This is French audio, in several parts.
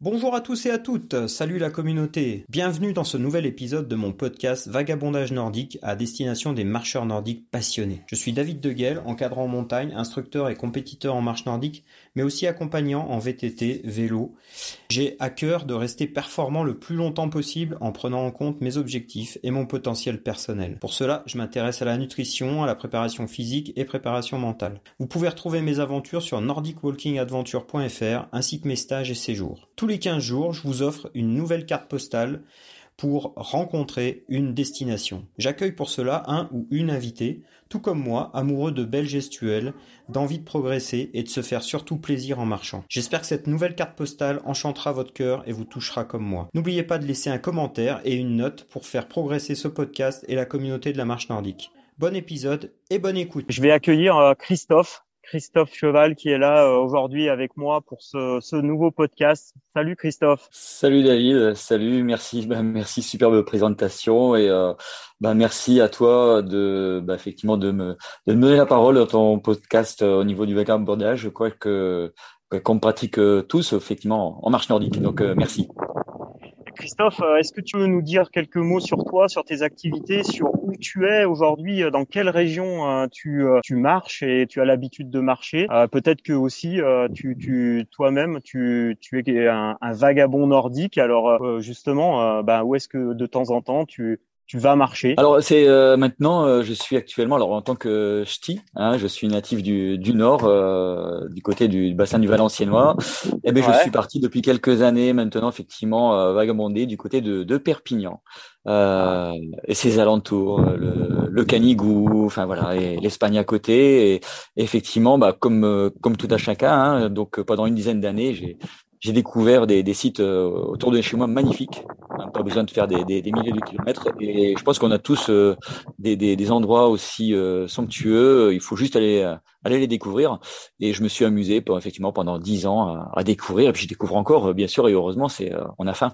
Bonjour à tous et à toutes, salut la communauté. Bienvenue dans ce nouvel épisode de mon podcast Vagabondage nordique à destination des marcheurs nordiques passionnés. Je suis David Deguel, encadrant en montagne, instructeur et compétiteur en marche nordique, mais aussi accompagnant en VTT, vélo. J'ai à cœur de rester performant le plus longtemps possible en prenant en compte mes objectifs et mon potentiel personnel. Pour cela, je m'intéresse à la nutrition, à la préparation physique et préparation mentale. Vous pouvez retrouver mes aventures sur nordicwalkingadventure.fr ainsi que mes stages et séjours les 15 jours, je vous offre une nouvelle carte postale pour rencontrer une destination. J'accueille pour cela un ou une invitée, tout comme moi, amoureux de belles gestuelles, d'envie de progresser et de se faire surtout plaisir en marchant. J'espère que cette nouvelle carte postale enchantera votre cœur et vous touchera comme moi. N'oubliez pas de laisser un commentaire et une note pour faire progresser ce podcast et la communauté de la marche nordique. Bon épisode et bonne écoute. Je vais accueillir euh, Christophe Christophe Cheval qui est là euh, aujourd'hui avec moi pour ce, nouveau podcast. Salut Christophe. Salut David, salut, merci, bah, merci, superbe présentation et euh, bah, merci à toi de bah, effectivement de me, de me donner la parole dans ton podcast euh, au niveau du vagabondage. Je crois que qu'on pratique tous effectivement en marche nordique. Donc merci. Christophe, euh, est-ce que tu veux nous dire quelques mots sur toi, sur tes activités, sur où tu es aujourd'hui, euh, dans quelle région euh, tu, tu marches et tu as l'habitude de marcher? Peut-être que aussi tu, tu toi-même tu, tu es un, vagabond nordique. Alors justement, bah, où est-ce que de temps en temps tu tu vas marcher Alors c'est euh, maintenant, euh, je suis actuellement, alors en tant que ch'ti, hein, je suis natif du, du nord, euh, du côté du, bassin du Valenciennois. Et eh ben je suis parti depuis quelques années maintenant, effectivement, vagabonder du côté de, de Perpignan et ses alentours, le, le Canigou, enfin voilà, et l'Espagne à côté. Et, effectivement, bah comme comme tout à chacun, hein, donc pendant une dizaine d'années, j'ai j'ai découvert des, des, sites euh, autour de chez moi magnifiques. Pas besoin de faire des, des, des, milliers de kilomètres. Et je pense qu'on a tous euh, des, des, endroits aussi euh, somptueux. Il faut juste aller aller les découvrir. Et je me suis amusé pour, effectivement pendant dix ans à, à, découvrir. Et puis je découvre encore, bien sûr. Et heureusement, c'est on a faim.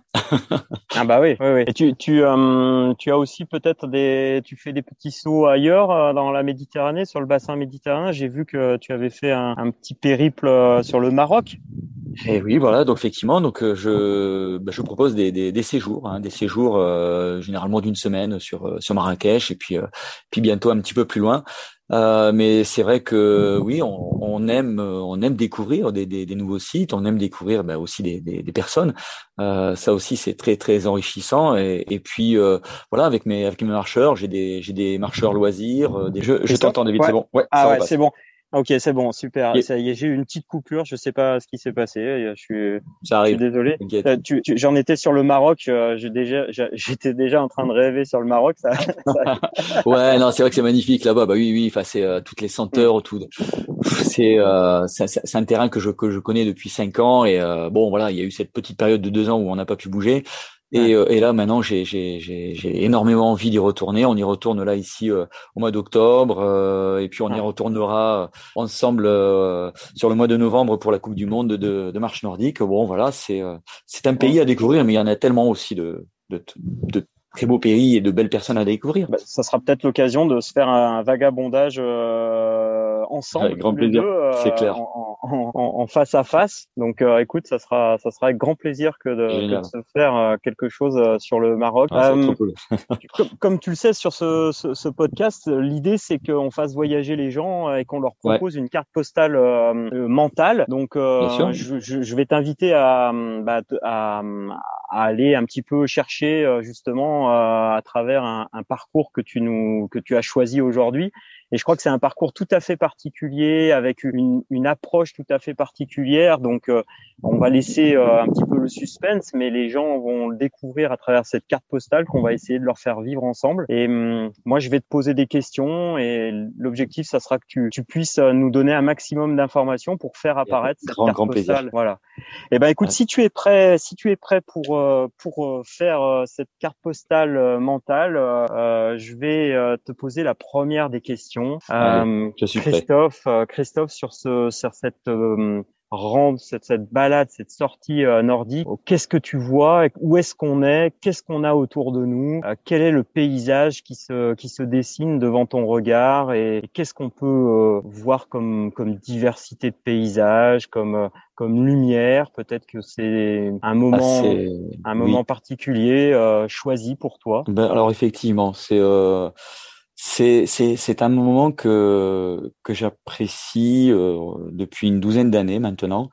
ah bah oui. oui, oui. Et tu tu tu as aussi peut-être des tu fais des petits sauts ailleurs dans la Méditerranée, sur le bassin méditerranéen. J'ai vu que tu avais fait un, un petit périple sur le Maroc. Et oui, voilà. Donc effectivement, donc euh, je bah, je propose des des, des séjours, hein, des séjours euh, généralement d'une semaine sur euh, sur Marrakech et puis puis bientôt un petit peu plus loin. Euh, mais c'est vrai que oui, on, on, aime on aime découvrir des, des, des, nouveaux sites, on aime découvrir bah, aussi des, des, des personnes. Euh, ça aussi c'est très très enrichissant. Et, et puis euh, voilà, avec mes avec mes marcheurs, j'ai des j'ai des marcheurs loisirs. Des je, je t'entends David, c'est bon. Ouais, ah ouais, c'est bon. Ok, c'est bon, super. Ça y est, j'ai eu une petite coupure. Je sais pas ce qui s'est passé. Je suis, ça arrive. Je suis désolé. Euh, tu, tu, J'en étais sur le Maroc. Euh, j'ai déjà, j'étais déjà en train de rêver sur le Maroc. Ça, ça... ouais, non, c'est vrai que c'est magnifique là-bas. Bah oui, oui. Enfin, c'est euh, toutes les senteurs, tout. C'est, euh, c'est un terrain que je que je connais depuis cinq ans. Et bon, voilà, il y a eu cette petite période de deux ans où on n'a pas pu bouger. Et, euh, et, là maintenant j'ai énormément envie d'y retourner. On y retourne là ici euh, au mois d'octobre euh, et puis on y retournera ensemble sur le mois de novembre pour la Coupe du Monde de, de marche nordique. Bon voilà, c'est c'est un pays à découvrir, mais il y en a tellement aussi de, de, de très beaux pays et de belles personnes à découvrir. Bah, ça sera peut-être l'occasion de se faire un vagabondage ensemble. Avec grand plaisir, c'est clair. En, en, en, face à face. Donc, euh, écoute, ça sera, ça sera avec grand plaisir que de, de se faire euh, quelque chose euh, sur le Maroc. Ah, cool. comme, comme, tu le sais sur ce, ce, ce podcast, l'idée c'est qu'on fasse voyager les gens et qu'on leur propose une carte postale mentale. Donc, je, je, je, vais t'inviter à, bah, à, à, aller un petit peu chercher justement à travers un, un parcours que tu nous, que tu as choisi aujourd'hui et je crois que c'est un parcours tout à fait particulier, avec une, une approche tout à fait particulière. Donc, euh, on va laisser euh, un petit peu le suspense, mais les gens vont le découvrir à travers cette carte postale qu'on va essayer de leur faire vivre ensemble. Et hum, moi, je vais te poser des questions, et l'objectif, ça sera que tu, tu puisses euh, nous donner un maximum d'informations pour faire apparaître cette grand, carte grand postale. Plaisir. Voilà. Et eh ben, écoute, si tu es prêt, si tu es prêt pour pour faire cette carte postale mentale, je vais te poser la première des questions. Euh, je suis Christophe, prêt. Christophe, sur ce, sur cette euh, rendre cette, cette balade, cette sortie euh, nordique. Qu'est-ce que tu vois Où est-ce qu'on est? Qu'est-ce qu'on a autour de nous? Euh, Quel est le paysage qui se qui se dessine devant ton regard Et, qu'est-ce qu'on peut euh, voir comme comme diversité de paysages, comme comme lumière? Peut-être que c'est un ah, moment un moment particulier choisi pour toi. Ben, alors effectivement, c'est c'est c'est un moment que que j'apprécie euh, depuis une douzaine d'années maintenant.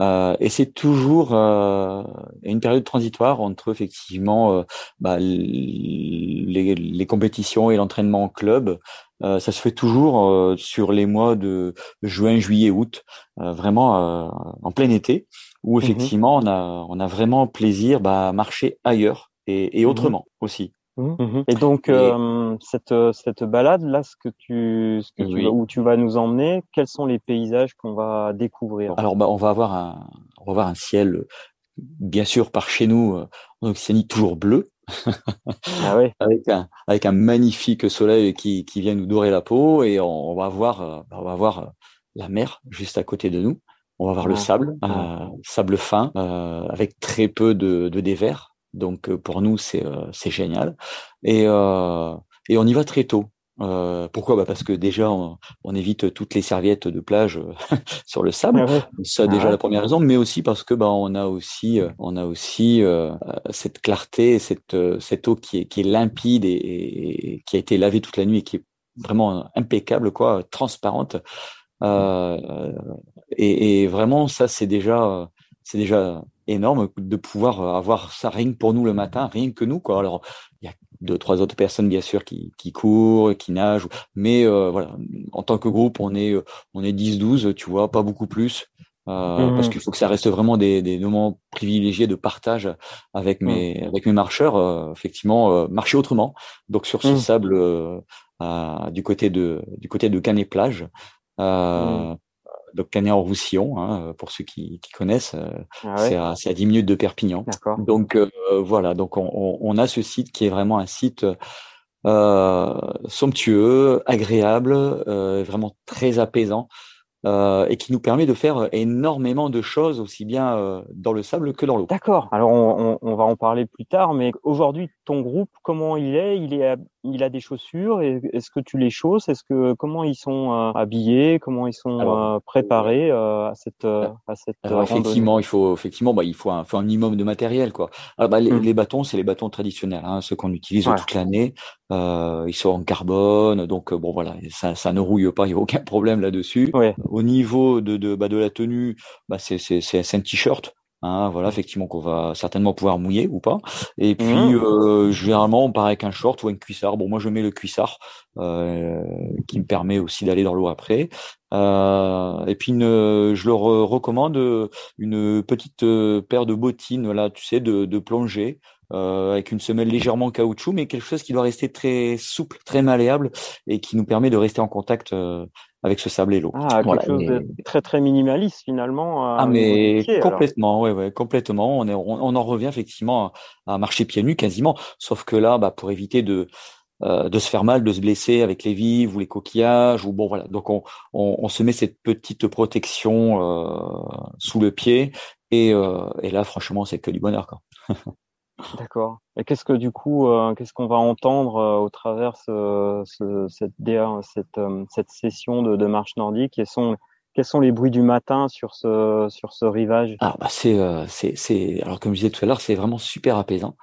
Euh, et c'est toujours euh, une période transitoire entre effectivement euh, bah, les, les, compétitions et l'entraînement en club. ça se fait toujours sur les mois de juin, juillet, août, vraiment en plein été, où mmh effectivement on a on a vraiment plaisir bah, à marcher ailleurs et, et mmh autrement aussi. Mmh. Mmh et donc euh, cette cette balade là, ce que tu, ce que tu où tu vas nous emmener, quels sont les paysages qu'on va découvrir? Alors bah on va avoir un on va avoir un ciel bien sûr par chez nous euh, en Occitanie toujours bleu. ah ouais. avec un avec un magnifique soleil qui qui vient nous dorer la peau et on, va voir euh, on va voir la mer juste à côté de nous. On va voir le sable, euh, sable fin, euh, avec très peu de, de dévers. Donc euh, pour nous c'est euh, c'est génial et euh, et on y va très tôt. Euh, pourquoi? Bah Parce que déjà, on, on, évite toutes les serviettes de plage sur le sable. Ah Ça, déjà ah la première raison, mais aussi parce que bah, on a aussi, on a aussi euh, cette clarté, cette, cette eau qui est, qui est limpide et, et, qui a été lavée toute la nuit et qui est vraiment impeccable, quoi, transparente. Euh, et, et, vraiment, ça, c'est déjà, c'est déjà énorme de pouvoir euh, avoir ça rien que pour nous le matin, rien que nous quoi. Alors il y a deux trois autres personnes bien sûr qui, qui courent, qui nagent, mais euh, voilà, en tant que groupe on est euh, on est 10 12, tu vois, pas beaucoup plus. Euh, mmh. parce qu'il faut que ça reste vraiment des, des moments privilégiés de partage avec mmh. mes avec mes marcheurs effectivement marcher autrement donc sur ce mmh. sable du côté de du côté de Canet plage donc Canet-en-Roussillon, hein, pour ceux qui, qui connaissent, euh, ah c'est à, à, 10 minutes de Perpignan. Donc euh, voilà, donc on, on, a ce site qui est vraiment un site euh, somptueux, agréable, vraiment très apaisant. Euh, et qui nous permet de faire énormément de choses aussi bien euh, dans le sable que dans l'eau. D'accord. Alors on, on, on, va en parler plus tard, mais aujourd'hui ton groupe, comment il est? Il est il a des chaussures Est-ce que tu les chausses? Est-ce que comment ils sont euh, habillés? Comment ils sont euh, préparés euh, à cette à cette alors, effectivement, il faut effectivement bah il faut un, faut un minimum de matériel quoi. Alors, bah, les, mmh. les, bâtons, c'est les bâtons traditionnels, hein, ceux qu'on utilise toute l'année. ils sont en carbone, donc bon voilà, ça, ça ne rouille pas, il n'y a aucun problème là-dessus. Ouais. Au niveau de de, bah, de la tenue, bah, c'est c'est c'est un t-shirt. Hein, voilà, effectivement, qu'on va certainement pouvoir mouiller ou pas. Et puis, mmh. euh, généralement, on part avec un short ou un cuissard. Bon, moi, je mets le cuissard euh, qui me permet aussi d'aller dans l'eau après. Euh, et puis, une, je leur recommande une petite euh, paire de bottines, là, tu sais, de, de plongée. Euh, avec une semelle légèrement caoutchouc, mais quelque chose qui doit rester très souple, très malléable et qui nous permet de rester en contact euh, avec ce sable et l'eau. Ah, quelque chose de très très minimaliste finalement. ah mais complètement, ouais, ouais, complètement. On, est, on, en revient effectivement à, marcher pieds nus quasiment, sauf que là, bah, pour éviter de euh, de se faire mal, de se blesser avec les vives ou les coquillages ou bon voilà. Donc on, on, on se met cette petite protection euh, sous le pied et, euh, et là franchement c'est que du bonheur quoi. D'accord. Et qu'est-ce que du coup, euh, qu'est-ce qu'on va entendre euh, au travers ce, ce, cette, cette, euh, session de, marche nordique? Quels sont, quels sont les bruits du matin sur ce, sur ce rivage? Alors, bah, c'est, c'est, alors comme je disais tout à l'heure, c'est vraiment super apaisant.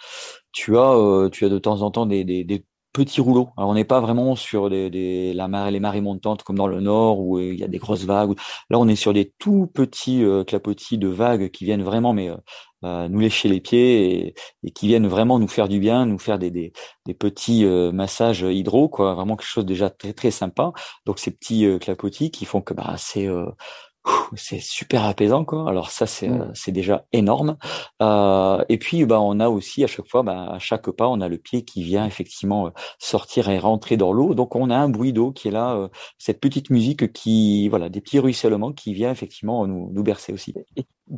Tu as, tu as de temps en temps des, des, petits rouleaux. Alors on n'est pas vraiment sur des, des, la les marées montantes comme dans le nord où il y a des grosses vagues. Là on est sur des tout petits clapotis de vagues qui viennent vraiment mais euh, nous lécher les pieds et, qui viennent vraiment nous faire du bien, nous faire des, des, petits euh, massages hydro, quoi, vraiment quelque chose déjà très très sympa. Donc ces petits euh, clapotis qui font que bah c'est c'est super apaisant quoi. Alors ça c'est mmh. c'est déjà énorme. Euh, et puis bah on a aussi à chaque fois bah, à chaque pas on a le pied qui vient effectivement sortir et rentrer dans l'eau. Donc on a un bruit d'eau qui est là, cette petite musique qui voilà des petits ruissellements qui vient effectivement nous nous bercer aussi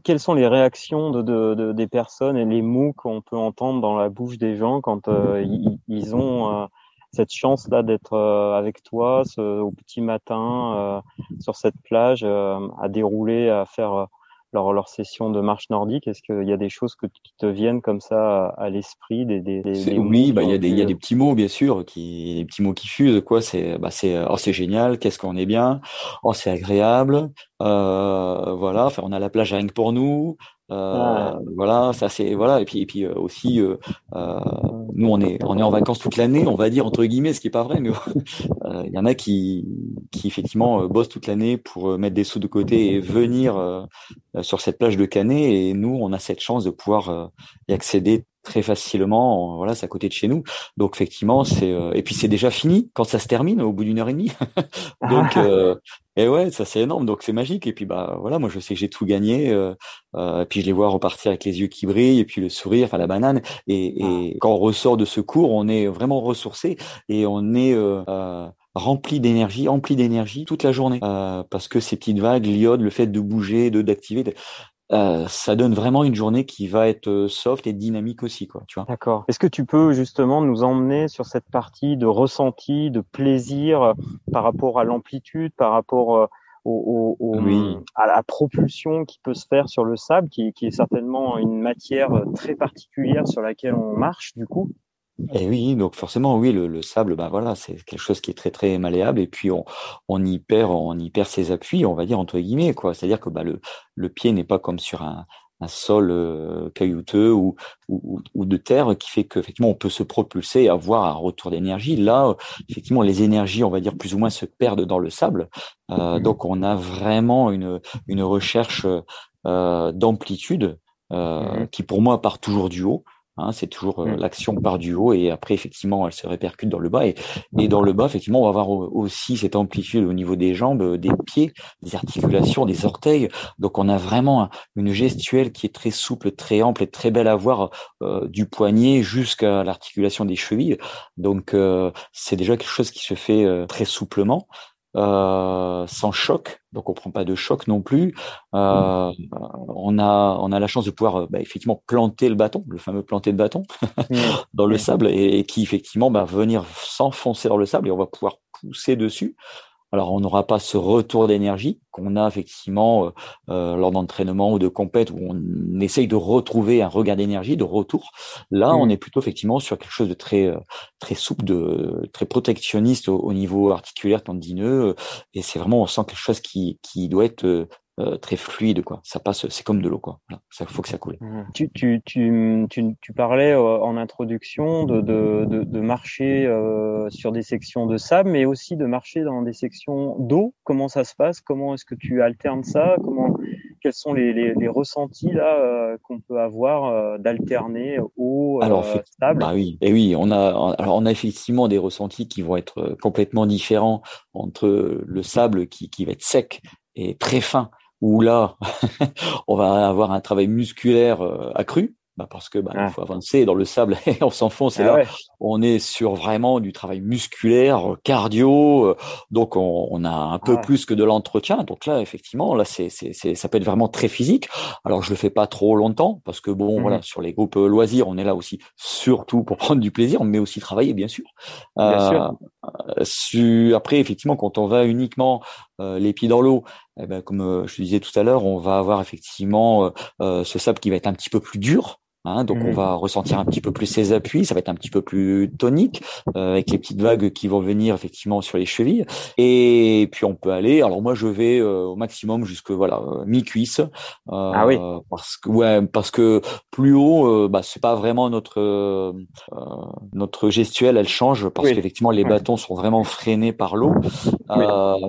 quelles sont les réactions de, de, des personnes et les mots qu'on peut entendre dans la bouche des gens quand euh, ils, ont euh, cette chance là d'être euh, avec toi ce, au petit matin sur cette plage à dérouler, à faire leur, leur session de marche nordique? Est-ce qu'il y a des choses que, qui te viennent comme ça à, l'esprit des, des, des Oui, bah il y a des il y a des petits mots bien sûr, qui des petits mots qui fusent quoi. C'est bah c'est oh c'est génial, qu'est-ce qu'on est bien, oh c'est agréable, euh, voilà. Enfin on a la plage rien que pour nous. Euh, Voilà, ça c'est voilà. Et puis et puis euh, aussi euh, nous on est on est en vacances toute l'année, on va dire entre guillemets, ce qui est pas vrai, mais il y en a qui qui effectivement bossent toute l'année pour mettre des sous de côté et venir sur cette plage de Canet. Et nous on a cette chance de pouvoir y accéder très facilement. Voilà, c'est à côté de chez nous. Donc effectivement, c'est euh, et puis c'est déjà fini quand ça se termine au bout d'une heure et demie. Donc euh, et ouais, ça c'est énorme. Donc c'est magique. Et puis bah voilà, moi je sais que j'ai tout gagné. Euh, euh, et puis je les vois repartir avec les yeux qui brillent et puis le sourire, enfin la banane. Et, et quand on ressort de ce cours, on est vraiment ressourcé et on est rempli d'énergie, empli d'énergie toute la journée, euh, parce que ces petites vagues, l'iode, le fait de bouger, de d'activer, euh, ça donne vraiment une journée qui va être euh, soft et dynamique aussi, quoi. Tu vois. D'accord. Est-ce que tu peux justement nous emmener sur cette partie de ressenti, de plaisir euh, par rapport à l'amplitude, par rapport au, au, à la propulsion qui peut se faire sur le sable, qui, qui est certainement une matière très particulière sur laquelle on marche, du coup? Et oui, donc forcément, oui, le, le sable, ben voilà, c'est quelque chose qui est très très malléable, et puis on, on y perd, on y perd ses appuis, on va dire entre guillemets, quoi. C'est-à-dire que bah, le, le pied n'est pas comme sur un, un sol euh, caillouteux ou, ou, ou, de terre qui fait qu'effectivement on peut se propulser et avoir un retour d'énergie. Là, effectivement, les énergies, on va dire plus ou moins, se perdent dans le sable. Euh, mmh. donc on a vraiment une, une recherche euh, d'amplitude euh, mmh. qui pour moi part toujours du haut. Hein, c'est toujours euh, mm. l'action part du haut et après effectivement elle se répercute dans le bas et, et dans le bas effectivement on va avoir aussi cette amplitude au niveau des jambes, euh, des pieds, des articulations, des orteils. Donc on a vraiment une gestuelle qui est très souple, très ample et très belle à voir euh, du poignet jusqu'à l'articulation des chevilles. Donc c'est déjà quelque chose qui se fait très souplement. Euh, sans choc, donc on prend pas de choc non plus. Euh, on a on a la chance de pouvoir bah, effectivement planter le bâton, le fameux planter de bâton dans le sable et, qui effectivement va venir s'enfoncer dans le sable et on va pouvoir pousser dessus. Alors, on n'aura pas ce retour d'énergie qu'on a effectivement euh, euh, lors d'entraînement ou de compète où on essaye de retrouver un regard d'énergie, de retour. Là, on mmh. est plutôt effectivement sur quelque chose de très euh, très souple, de très protectionniste au, niveau articulaire, tendineux. Et c'est vraiment on sent quelque chose qui qui doit être euh, très fluide quoi. Ça passe c'est comme de l'eau quoi. Voilà. ça faut que ça coule. Mmh. tu, tu, tu, tu, tu parlais euh, en introduction de, de, de, de marcher euh, sur des sections de sable mais aussi de marcher dans des sections d'eau. Comment ça se passe? Comment est-ce que tu alternes ça? Comment quels sont les, les, les ressentis là qu'on peut avoir d'alterner eau alors sable? bah oui. Et oui on a alors on a effectivement des ressentis qui vont être complètement différents entre le sable qui, qui va être sec et très fin où là, on va avoir un travail musculaire euh, accru, bah parce que bah, il ah. faut avancer dans le sable et on s'enfonce. Et ah là on est sur vraiment du travail musculaire cardio euh, donc on, on a un peu ah. plus que de l'entretien. Donc là effectivement là c'est c'est ça peut être vraiment très physique. Alors je le fais pas trop longtemps parce que bon voilà mmh sur les groupes loisirs on est là aussi surtout pour prendre du plaisir mais aussi travailler bien sûr, bien sûr. Euh, après effectivement quand on va uniquement euh, les pieds dans l'eau. Eh ben, comme euh, je te disais tout à l'heure, on va avoir effectivement euh, ce sable qui va être un petit peu plus dur, Hein, donc on va ressentir un petit peu plus ses appuis, ça va être un petit peu plus tonique euh, avec les petites vagues qui vont venir effectivement sur les chevilles. Et puis on peut aller. Alors moi je vais euh, au maximum jusque voilà euh, mi cuisse. Euh, ah oui. Parce que ouais parce que plus haut, bah c'est pas vraiment notre notre gestuelle, elle change parce qu'effectivement les bâtons sont vraiment freinés par l'eau.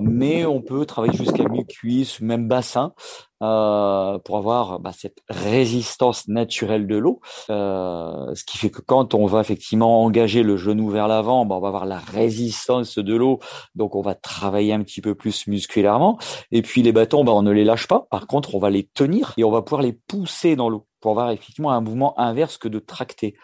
Mais on peut travailler jusqu'à mi cuisse, même bassin. Euh, pour avoir bah, cette résistance naturelle de l'eau. Euh, ce qui fait que quand on va effectivement engager le genou vers l'avant, bah, on va avoir la résistance de l'eau, donc on va travailler un petit peu plus musculairement. Et puis les bâtons, bah, on ne les lâche pas. Par contre, on va les tenir et on va pouvoir les pousser dans l'eau pour avoir effectivement un mouvement inverse que de tracter.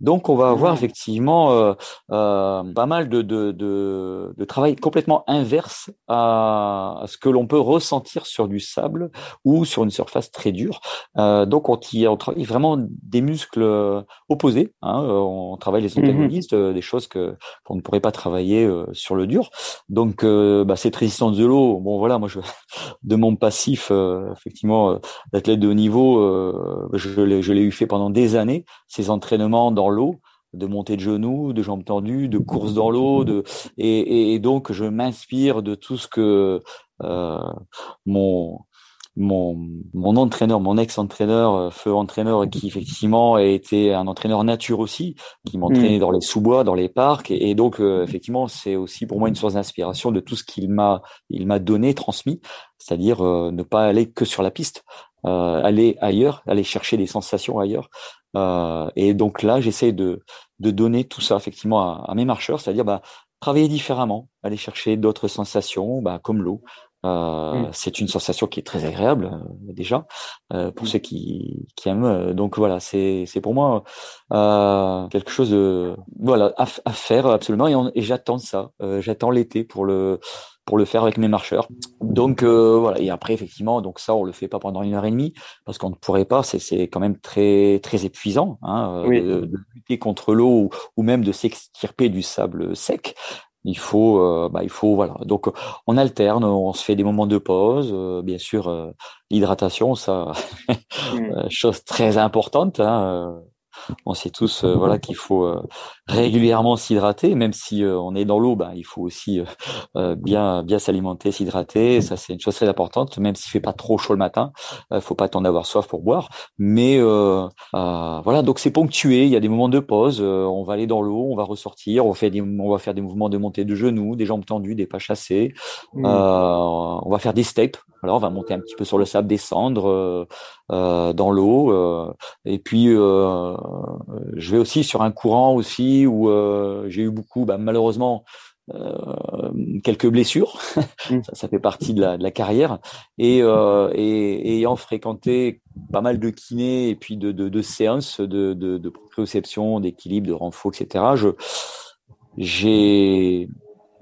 Donc, on va avoir effectivement euh, euh, pas mal de, de, de, de, travail complètement inverse à, ce que l'on peut ressentir sur du sable ou sur une surface très dure. Euh, donc, on, on travaille vraiment des muscles opposés. Hein, on travaille les mmh antagonistes, des choses que qu'on ne pourrait pas travailler sur le dur. Donc, bah, cette résistance de l'eau, bon voilà, moi, je, de mon passif, effectivement, d'athlète de haut niveau, je l'ai eu fait pendant des années. Ces entraînements dans l'eau, de montée de genoux, de jambes tendues, de course dans l'eau, de et, donc je m'inspire de tout ce que euh, mon mon, mon entraîneur, mon ex-entraîneur, euh, feu entraîneur, qui effectivement a été un entraîneur nature aussi, qui m'entraînait mmh. dans les sous-bois, dans les parcs, et, donc euh, effectivement c'est aussi pour moi une source d'inspiration de tout ce qu'il m'a il m'a donné, transmis, c'est-à-dire ne pas aller que sur la piste, aller ailleurs, aller chercher des sensations ailleurs. Euh, et donc là, j'essaie de, de donner tout ça effectivement à, mes marcheurs, c'est-à-dire bah, travailler différemment, aller chercher d'autres sensations, bah, comme l'eau. Euh, mmh. C'est une sensation qui est très agréable euh, déjà euh, pour mmh. ceux qui, qui aiment. Donc voilà, c'est c'est pour moi euh, quelque chose de voilà à, à faire absolument et, et j'attends ça. j'attends l'été pour le pour le faire avec mes marcheurs. Donc euh, voilà. Et après effectivement, donc ça on le fait pas pendant une heure et demie parce qu'on ne pourrait pas. C'est c'est quand même très très épuisant hein, euh, de, lutter contre l'eau ou, même de s'extirper du sable sec. Il faut, euh, bah, il faut, voilà. Donc, on alterne, on se fait des moments de pause. bien sûr, l'hydratation, ça, mmh. chose très importante. Hein, on sait tous euh, voilà qu'il faut euh, régulièrement s'hydrater, même si euh, on est dans l'eau, ben, il faut aussi bien bien s'alimenter, s'hydrater. Ça c'est une chose très importante, même s'il fait pas trop chaud le matin, faut pas attendre d'avoir soif pour boire. Mais voilà, donc c'est ponctué. Il y a des moments de pause. on va aller dans l'eau, on va ressortir, on fait des, on va faire des mouvements de montée de genoux, des jambes tendues, des pas chassés. Mmh. on va faire des steps. Alors on va monter un petit peu sur le sable, descendre dans l'eau, et puis je vais aussi sur un courant aussi où euh, j'ai eu beaucoup, bah, malheureusement, euh, quelques blessures. Mm. ça, fait partie de la, de la carrière. Et, euh, et, ayant fréquenté pas mal de kinés et puis de, de, de séances de, de, de proprioception, d'équilibre, de renfort, etc. Je j'ai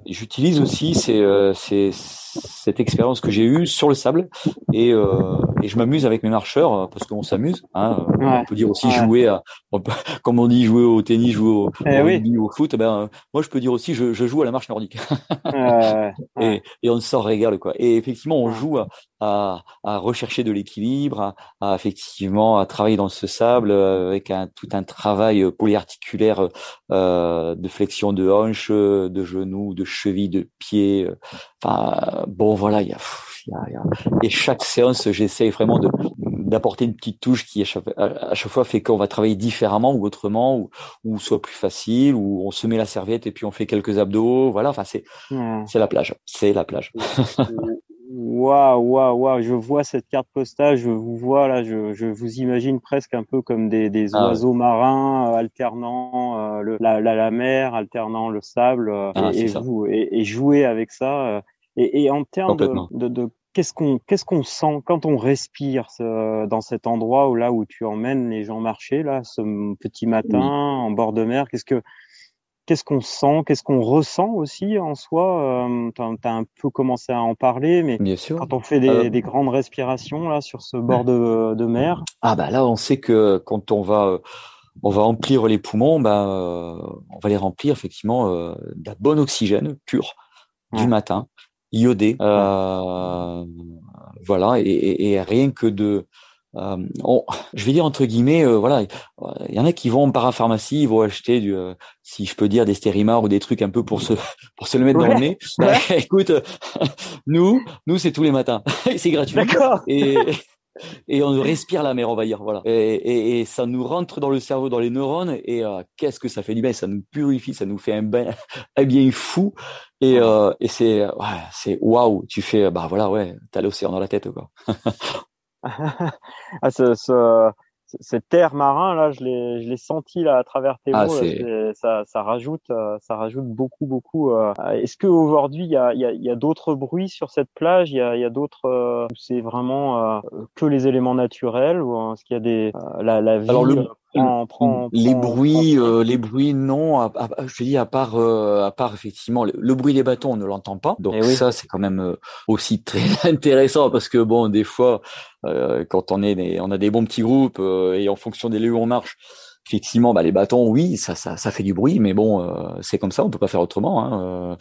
j'utilise aussi euh, cette expérience que j'ai eue sur le sable et, euh, et je m'amuse avec mes marcheurs euh, parce qu'on s'amuse. Hein. On peut dire aussi jouer, à, comme on dit jouer au tennis, jouer au, eh au, foot. Ben moi je peux dire aussi je, je joue à la marche nordique. et, et on sort régale quoi. Et effectivement on joue à, à, à rechercher de l'équilibre, à, effectivement à travailler dans ce sable euh, avec un, tout un travail polyarticulaire euh, de flexion de hanche, de genoux, de cheville, de pied. Enfin bon voilà il y a et chaque séance, j'essaie vraiment de d'apporter une petite touche qui à chaque, fois fait qu'on va travailler différemment ou autrement ou, ou soit plus facile ou on se met la serviette et puis on fait quelques abdos. Voilà enfin c'est c'est la plage. C'est la plage. Waouh, waouh, waouh, je vois cette carte postale, je vous vois là, je, je vous imagine presque un peu comme des, des ah oiseaux marins euh, alternant euh, le, la, la, la, mer, alternant le sable euh, ah, et, vous, et, et, jouer avec ça. Et, et en termes de, de, qu'est-ce qu'on qu'est-ce qu'on sent quand on respire ce, dans cet endroit où là où tu emmènes les gens marcher là ce petit matin en bord de mer? Qu'est-ce que qu'est-ce qu'on sent? Qu'est-ce qu'on ressent aussi en soi? Euh, tu as, un peu commencé à en parler mais Bien sûr. quand on fait des, euh, des, grandes respirations là sur ce bord de, de, mer? Ah bah là on sait que quand on va on va remplir les poumons bah on va les remplir effectivement euh, d'un bon oxygène pur du matin iodé. Euh, voilà, et, et, rien que de euh, je vais dire entre guillemets, euh, voilà, il y en a qui vont en parapharmacie, ils vont acheter du, euh, si je peux dire, des stérimars ou des trucs un peu pour se pour se le mettre dans le nez. Écoute, nous, nous c'est tous les matins, c'est gratuit. Et et on respire la mer, on va dire, voilà. Et, et, ça nous rentre dans le cerveau, dans les neurones, et euh, qu'est-ce que ça fait du bien Ça nous purifie, ça nous fait un, bien, un bien fou, et, euh, et c'est, ouais, c'est waouh. Tu fais, bah voilà, ouais, t'as l'océan dans la tête, quoi. ah, ce, ce, cet air marin là, je l'ai, je l'ai senti là à travers tes ah, mots. ça, ça rajoute, euh, ça rajoute beaucoup, beaucoup. Euh. Est-ce que aujourd'hui il y a, y a, y a d'autres bruits sur cette plage? Il y a, y a d'autres. Euh, c'est vraiment que les éléments naturels ou est-ce qu'il y a des la, la vie Alors le, les bruits, euh, les bruits, non. je dis à part, euh, à part effectivement le, bruit des bâtons, on ne l'entend pas. Donc eh ça, c'est quand même euh, aussi très intéressant parce que bon, des fois, quand on est, on a des bons petits groupes et en fonction des lieux où on marche, effectivement, bah, les bâtons, oui, ça, ça, ça fait du bruit, mais bon, c'est comme ça, on peut pas faire autrement. Hein,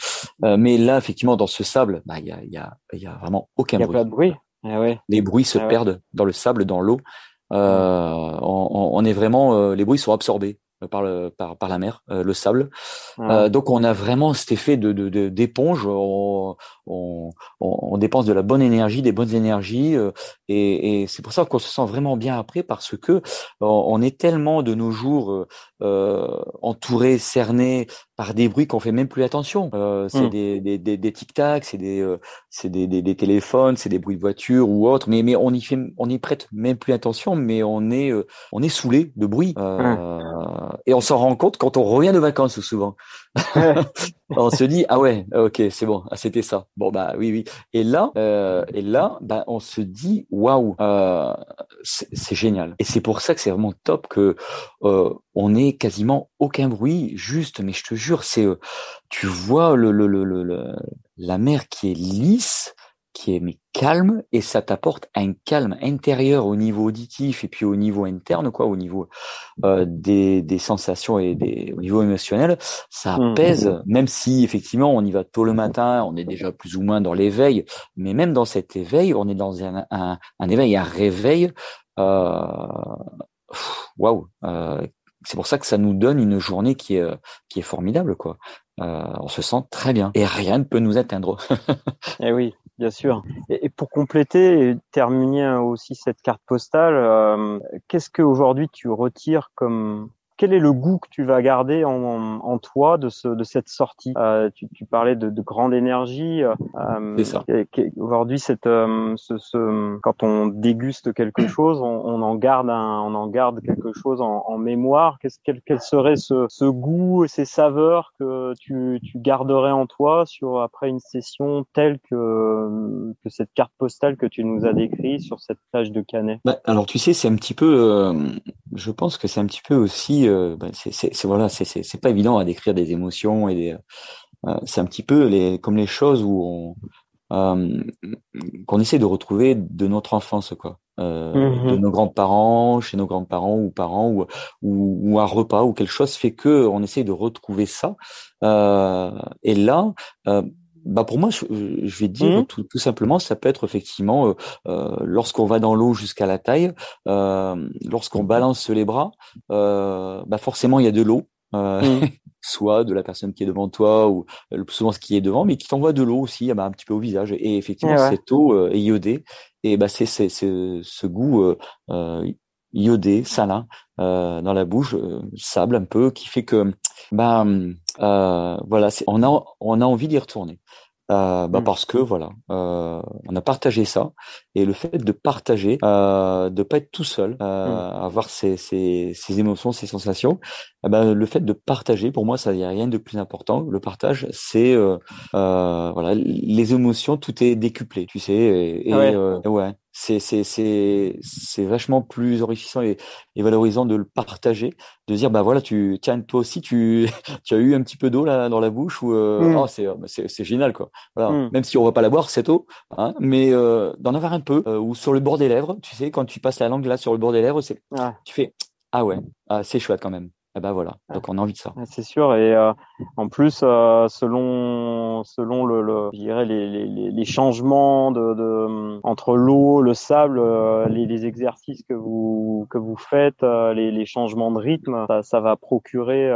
mais là, effectivement, dans ce sable, bah, il y a, y, a, y a vraiment aucun bruit. Il y a pas de bruit. Eh les bruits se eh perdent dans le sable, dans l'eau. Euh, on, on, est vraiment, euh, les bruits sont absorbés par, le, par, par la mer, euh, le sable. Euh, donc on a vraiment cet effet de d'éponge. De, on, on, on, dépense de la bonne énergie, des bonnes énergies, euh, et, et c'est pour ça qu'on se sent vraiment bien après parce que on est tellement de nos jours euh, entouré, cerné par des bruits qu'on fait même plus attention. Euh, c'est mmh. des, des, des, des tic-tac, c'est des, euh, c'est des, des, des, téléphones, c'est des bruits de voiture ou autre. Mais, mais on y fait, on y prête même plus attention, mais on est, euh, on est saoulé de bruit. Euh, Et on s'en rend compte quand on revient de vacances souvent. on se dit ah ouais, ok, c'est bon, ah, c'était ça. Bon bah oui oui. Et là, et là, bah on se dit waouh, c'est génial. Et c'est pour ça que c'est vraiment top que on ait quasiment aucun bruit, juste, mais je te jure, c'est, euh, tu vois le, le, le, le, la mer qui est lisse, qui est mais calme, et ça t'apporte un calme intérieur au niveau auditif et puis au niveau interne, quoi, au niveau euh, des, des sensations et des, au niveau émotionnel, ça mmh. pèse, même si effectivement on y va tôt le matin, on est déjà plus ou moins dans l'éveil, mais même dans cet éveil, on est dans un, un, un éveil, un réveil. Euh, waouh, euh, c'est pour ça que ça nous donne une journée qui est euh, qui est formidable quoi. Euh, on se sent très bien et rien ne peut nous atteindre. eh oui, bien sûr. Et, pour compléter et terminer aussi cette carte postale, euh, qu'est-ce que aujourd'hui tu retires comme quel est le goût que tu vas garder en, en toi de, ce, de cette sortie? Euh, tu, tu, parlais de, de grande énergie. Euh, Aujourd'hui, cette, euh, ce, ce, quand on déguste quelque chose, on, on, en garde un, on en garde quelque chose en, en mémoire. Qu'est-ce quel, quel, serait ce, ce goût, ces saveurs que tu, tu garderais en toi sur après une session telle que, que cette carte postale que tu nous as décrite sur cette plage de Canet bah, Alors tu sais, c'est un petit peu, euh, je pense que c'est un petit peu aussi euh, ben, c'est voilà, c'est pas évident à décrire des émotions et des, euh, c'est un petit peu les comme les choses où on euh, qu'on essaie de retrouver de notre enfance quoi. Euh, de mmh nos grands-parents, chez nos grands-parents ou parents ou, ou, ou, un repas ou quelque chose fait que on essaie de retrouver ça. Euh, et là, euh, bah pour moi, je, vais dire mmh. tout, tout, simplement, ça peut être effectivement euh, euh lorsqu'on va dans l'eau jusqu'à la taille, euh, lorsqu'on balance les bras, euh, bah forcément il y a de l'eau, euh, mmh. soit de la personne qui est devant toi ou le plus souvent ce qui est devant, mais qui t'envoie de l'eau aussi, bah, un petit peu au visage. Et effectivement, cette eau est iodée et bah c'est c'est ce goût iodé, salin dans la bouche, sable un peu, qui fait que bah voilà, on a on a envie d'y retourner. Euh, bah mmh. parce que voilà, euh, on a partagé ça et le fait de partager, euh, de pas être tout seul, euh, mmh. avoir ces, ces, ces, émotions, ces sensations, eh ben, le fait de partager, pour moi, ça n'y a rien de plus important. Le partage, c'est euh, euh, voilà, les émotions, tout est décuplé, tu sais, et, ah ouais. ouais c'est c'est c'est c'est vachement plus enrichissant et, et, valorisant de le partager de dire bah voilà tu tiens toi aussi tu tu as eu un petit peu d'eau là dans la bouche ou euh, mmh. oh, c'est c'est c'est génial quoi voilà mmh. même si on va pas la boire cette eau hein, mais euh, d'en avoir un peu euh, ou sur le bord des lèvres tu sais quand tu passes la langue là sur le bord des lèvres c'est tu fais ah ouais ah, c'est chouette quand même eh ben voilà, donc on a envie de ça. C'est sûr, et euh, en plus, euh, selon selon le, le je dirais les, les, les changements de, de entre l'eau, le sable, euh, les, les, exercices que vous que vous faites, les, les changements de rythme, ça, ça va procurer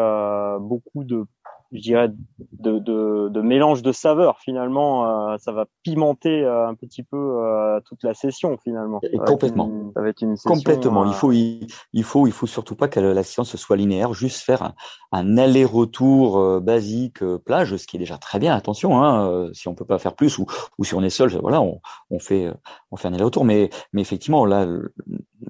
beaucoup de je dirais, de, de, de, mélange de saveurs. Finalement, euh, ça va pimenter euh, un petit peu euh, toute la session finalement. Et complètement. ça va être une session, complètement. Il faut, il, il, faut, il faut surtout pas que la séance soit linéaire. Juste faire un, un aller-retour basique plage, ce qui est déjà très bien. Attention, hein, si on peut pas faire plus ou, ou si on est seul, voilà, on, on fait, on fait un aller-retour. Mais, mais effectivement, là,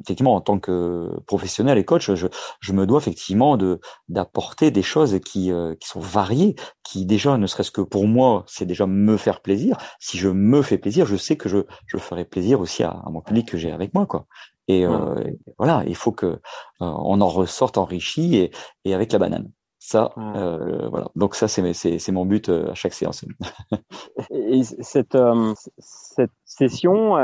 effectivement, en tant que professionnel et coach, je, je me dois effectivement de d'apporter des choses qui, qui sont variés qui déjà, ne serait-ce que pour moi, c'est déjà me faire plaisir. Si je me fais plaisir, je sais que je, je ferai plaisir aussi à, mon public que j'ai avec moi, quoi. Et voilà, il faut que on en ressorte enrichi et, et avec la banane. Ça, euh, voilà. Donc ça, c'est c'est mon but euh, à chaque séance. Et cette euh, cette session,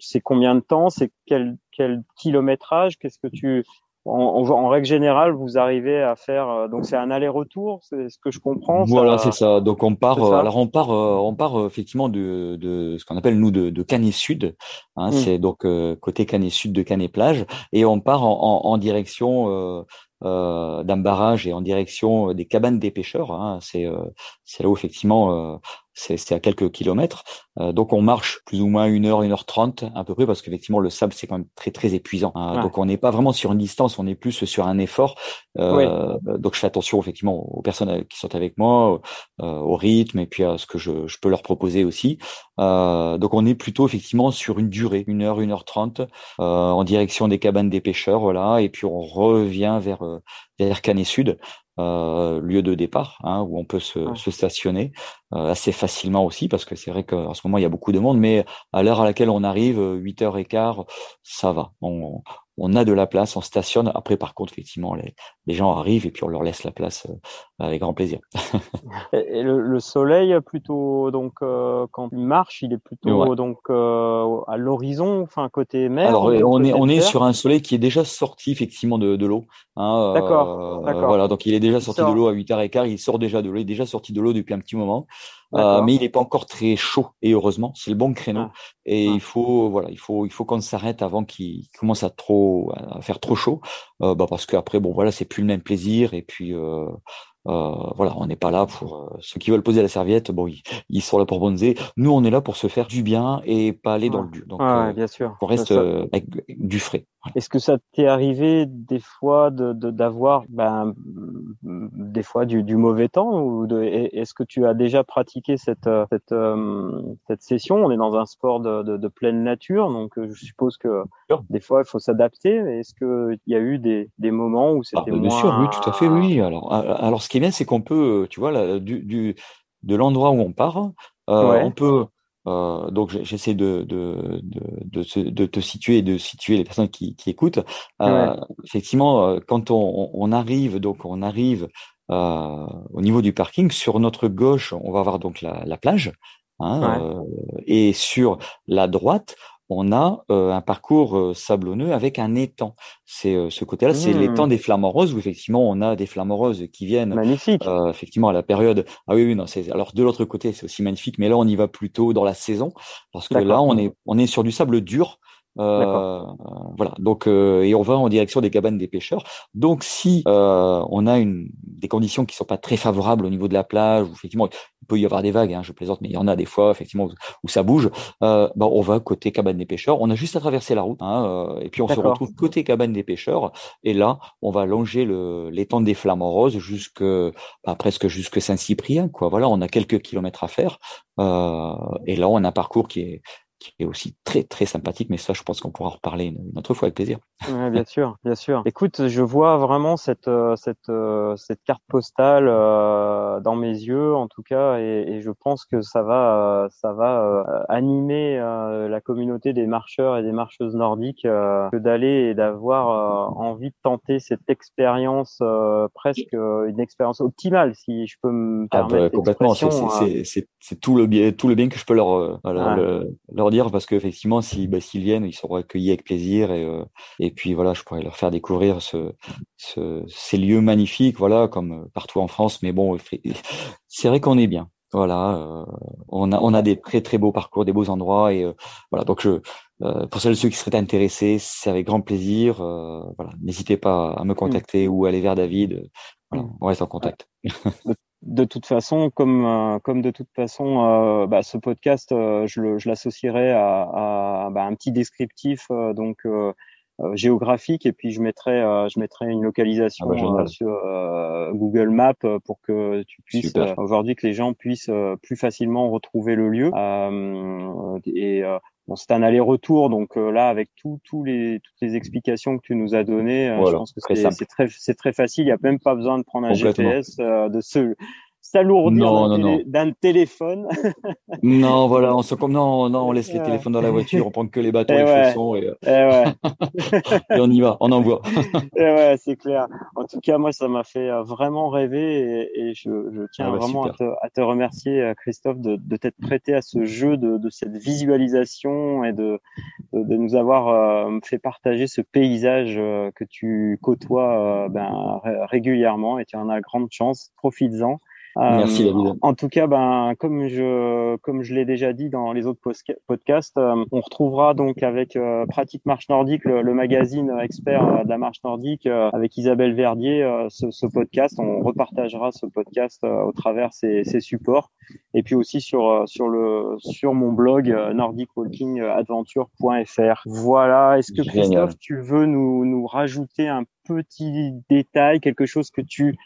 c'est combien de temps? C'est quel quel kilométrage? Qu'est-ce que tu en, règle générale, vous arrivez à faire donc c'est un aller-retour, c'est ce que je comprends. Voilà, c'est ça. Donc on part. alors on part, on part effectivement de, de ce qu'on appelle nous de, de Canet Sud. Hein, mmh. C'est donc côté Canet Sud de Canet Plage, et on part en, en, en direction euh, d'un barrage et en direction des cabanes des pêcheurs. Hein. C'est euh, là où effectivement euh, c'est à quelques kilomètres. Euh, donc on marche plus ou moins une heure, une heure trente à peu près parce qu'effectivement le sable c'est quand même très très épuisant. Hein. Donc on n'est pas vraiment sur une distance, on est plus sur un effort. Euh, Donc je fais attention effectivement aux personnes qui sont avec moi, euh, au rythme et puis à ce que je, je peux leur proposer aussi. Euh, donc on est plutôt effectivement sur une durée, une heure, une heure trente, en direction des cabanes des pêcheurs, voilà. Et puis on revient vers vers Canet Sud euh, lieu de départ hein, où on peut se, se stationner euh, assez facilement aussi parce que c'est vrai qu'en ce moment il y a beaucoup de monde mais à l'heure à laquelle on arrive 8h15 ça va. On, on a de la place, on stationne. Après, par contre, effectivement, les, les gens arrivent et puis on leur laisse la place euh, avec grand plaisir. et le, le, soleil, plutôt donc euh, quand il marche, il est plutôt donc euh, à l'horizon, enfin côté mer. Alors, on est on est sur un soleil qui est déjà sorti effectivement de, de l'eau. Hein, d'accord. voilà, donc il est déjà sorti de l'eau à 8h15. Il sort déjà de l'eau. Il est déjà sorti de l'eau depuis un petit moment. Euh, mais il n'est pas encore très chaud et heureusement c'est le bon créneau ah. et ah. il faut voilà il faut il faut qu'on s'arrête avant qu'il commence à trop à faire trop chaud. Euh, bah parce qu'après bon voilà c'est plus le même plaisir. Et puis euh, voilà, on n'est pas là pour euh, ceux qui veulent poser la serviette. Bon, ils, sont là pour bronzer. Nous, on est là pour se faire du bien et pas aller dans le dur. Donc, euh, bien sûr. On reste avec du frais. Est-ce que ça t'est arrivé des fois de d'avoir ben, des fois du, du mauvais temps ou de, est-ce que tu as déjà pratiqué cette cette cette session? On est dans un sport de, de, de pleine nature, donc je suppose que des fois il faut s'adapter. Est-ce que il y a eu des, des moments où c'était ah, bah, Bien sûr, oui, tout à fait, oui. Alors alors ce qui est bien, c'est qu'on peut, euh, tu vois, là, du, du, de l'endroit où on part, euh, on peut. Euh, donc j'essaie de, de, de, de, te situer et de situer les personnes qui, qui écoutent. Euh, Effectivement, quand on, on, arrive, donc on arrive au niveau du parking, sur notre gauche, on va avoir donc la, la plage, hein, et sur la droite, on a euh, un parcours euh, sablonneux avec un étang. C'est euh, ce côté-là, c'est mmh. l'étang des flamants roses où effectivement on a des flamants roses qui viennent magnifique. effectivement à la période. Ah oui oui non c'est alors de l'autre côté c'est aussi magnifique, mais là on y va plutôt dans la saison parce que là on est on est sur du sable dur. Voilà donc et on va en direction des cabanes des pêcheurs. Donc si on a une des conditions qui sont pas très favorables au niveau de la plage, où effectivement il peut y avoir des vagues, hein, je plaisante, mais il y en a des fois effectivement où, ça bouge. Euh, bah, on va côté cabane des pêcheurs. On a juste à traverser la route, hein, euh, et puis on se retrouve côté cabane des pêcheurs. Et là, on va longer le l'étang des Flamants Roses jusque bah, presque jusque Saint-Cyprien. Quoi. Voilà, on a quelques kilomètres à faire. Euh, et là, on a un parcours qui est qui est aussi très très sympathique, mais ça je pense qu'on pourra en reparler une, autre fois avec plaisir. Ouais, bien sûr, bien sûr. Écoute, je vois vraiment cette euh, cette euh, cette carte postale euh, dans mes yeux en tout cas, et, et je pense que ça va ça va animer la communauté des marcheurs et des marcheuses nordiques que d'aller et d'avoir envie de tenter cette expérience presque une expérience optimale, si je peux me ah, permettre. Ah complètement, c'est tout le bien tout le bien que je peux leur, leur, leur dire parce qu'effectivement, bah, s'ils viennent, ils seront accueillis avec plaisir et euh, et puis voilà, je pourrais leur faire découvrir ce, ce ces lieux magnifiques, voilà, comme euh, partout en France. Mais bon, c'est vrai qu'on est bien. Voilà, euh, on a on a des très très beaux parcours, des beaux endroits et voilà. Donc je pour celles ceux qui seraient intéressés, c'est avec grand plaisir. voilà, n'hésitez pas à me mmh. contacter ou à aller vers David. Voilà, mmh. on reste en contact. de toute façon, comme euh, comme de toute façon, euh, bah, ce podcast, euh, je, l'associerai à, bah, un petit descriptif donc géographique et puis je mettrai je mettrai une localisation ah bah, sur Google Maps pour que tu puisses aujourd'hui que les gens puissent plus facilement retrouver le lieu. Et Bon, c'est un aller-retour, donc là, avec tout, tous les, toutes les explications que tu nous as données, je pense que c'est très, c'est très facile. Il n'y a même pas besoin de prendre un GPS, de se, s'alourdir d'un téléphone. non, voilà, on se non, non, on laisse les téléphones dans la voiture, on prend que les bateaux, et les chaussons et, et, on y va, on envoie. et ouais, c'est clair. En tout cas, moi, ça m'a fait vraiment rêver et, je, je, tiens ah bah, vraiment à te, à te, remercier, Christophe, de, de t'être prêté à ce jeu de, de cette visualisation et de, de, nous avoir fait partager ce paysage que tu côtoies ben, régulièrement et tu en as grande chance. Profites-en. Merci euh, En tout cas, ben comme je comme je l'ai déjà dit dans les autres podcasts, euh, on retrouvera donc avec euh, Pratique Marche Nordique, le, magazine expert de la marche nordique, avec Isabelle Verdier, ce, ce, podcast. On repartagera ce podcast au travers ses, ses, supports et puis aussi sur sur le sur mon blog nordicwalkingadventure.fr. Voilà. Est-ce que Christophe, tu veux nous nous rajouter un petit détail, quelque chose que tu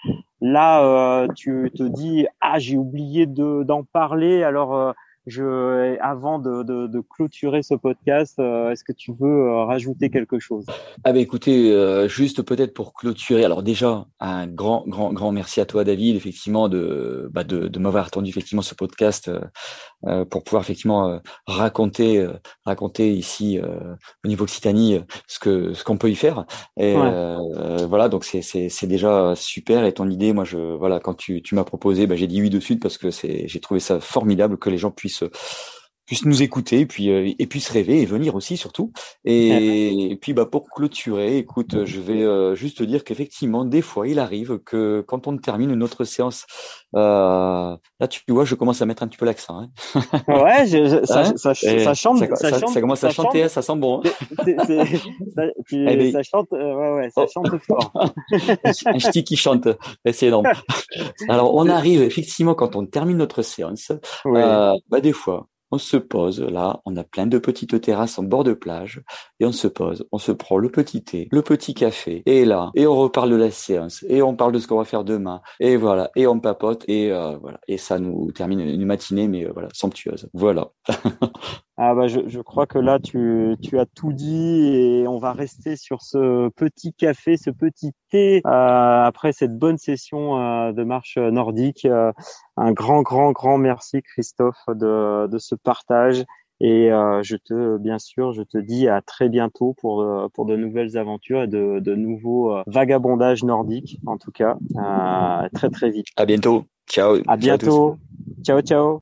là euh, tu te dis ah j'ai oublié de d'en parler alors euh, je, avant de, de, de, clôturer ce podcast, euh, est-ce que tu veux euh, rajouter quelque chose? Ah ben écoutez, euh, juste peut-être pour clôturer. Alors déjà, un grand, grand, grand merci à toi, David, effectivement, de, bah de, de m'avoir attendu effectivement ce podcast pour pouvoir effectivement raconter, raconter ici au niveau Occitanie ce que ce qu'on peut y faire. Et voilà, donc c'est c'est déjà super. Et ton idée, moi, je voilà, quand tu tu m'as proposé, bah, j'ai dit oui de suite parce que c'est j'ai trouvé ça formidable que les gens puissent plus euh, puissent nous écouter et puis euh, et puis se rêver et venir aussi surtout. Et, puis bah pour clôturer écoute je vais euh, juste te dire qu'effectivement des fois il arrive que quand on termine notre séance euh, là tu vois je commence à mettre un petit peu l'accent hein. ouais je, ça, hein? ça, ça, chante ça, ça, commence à chanter ça sent bon hein. eh ben, ça, chante ouais ouais ça oh. chante fort. Un ch'ti qui chante c'est énorme. Alors on arrive effectivement quand on termine notre séance bah des fois on se pose là, on a plein de petites terrasses en bord de plage, et on se pose, on se prend le petit thé, le petit café, et là, et on reparle de la séance, et on parle de ce qu'on va faire demain, et voilà, et on papote, et euh, voilà, et ça nous termine une matinée, mais euh, voilà, somptueuse. Voilà. Ah bah je, je, crois que là tu, tu as tout dit et on va rester sur ce petit café, ce petit thé euh, après cette bonne session euh, de marche nordique. Euh, un grand grand grand merci Christophe de, de ce partage et euh, je te bien sûr je te dis à très bientôt pour pour de nouvelles aventures et de, de nouveaux vagabondages nordiques en tout cas très très vite. À bientôt. Ciao. À bientôt. ciao ciao.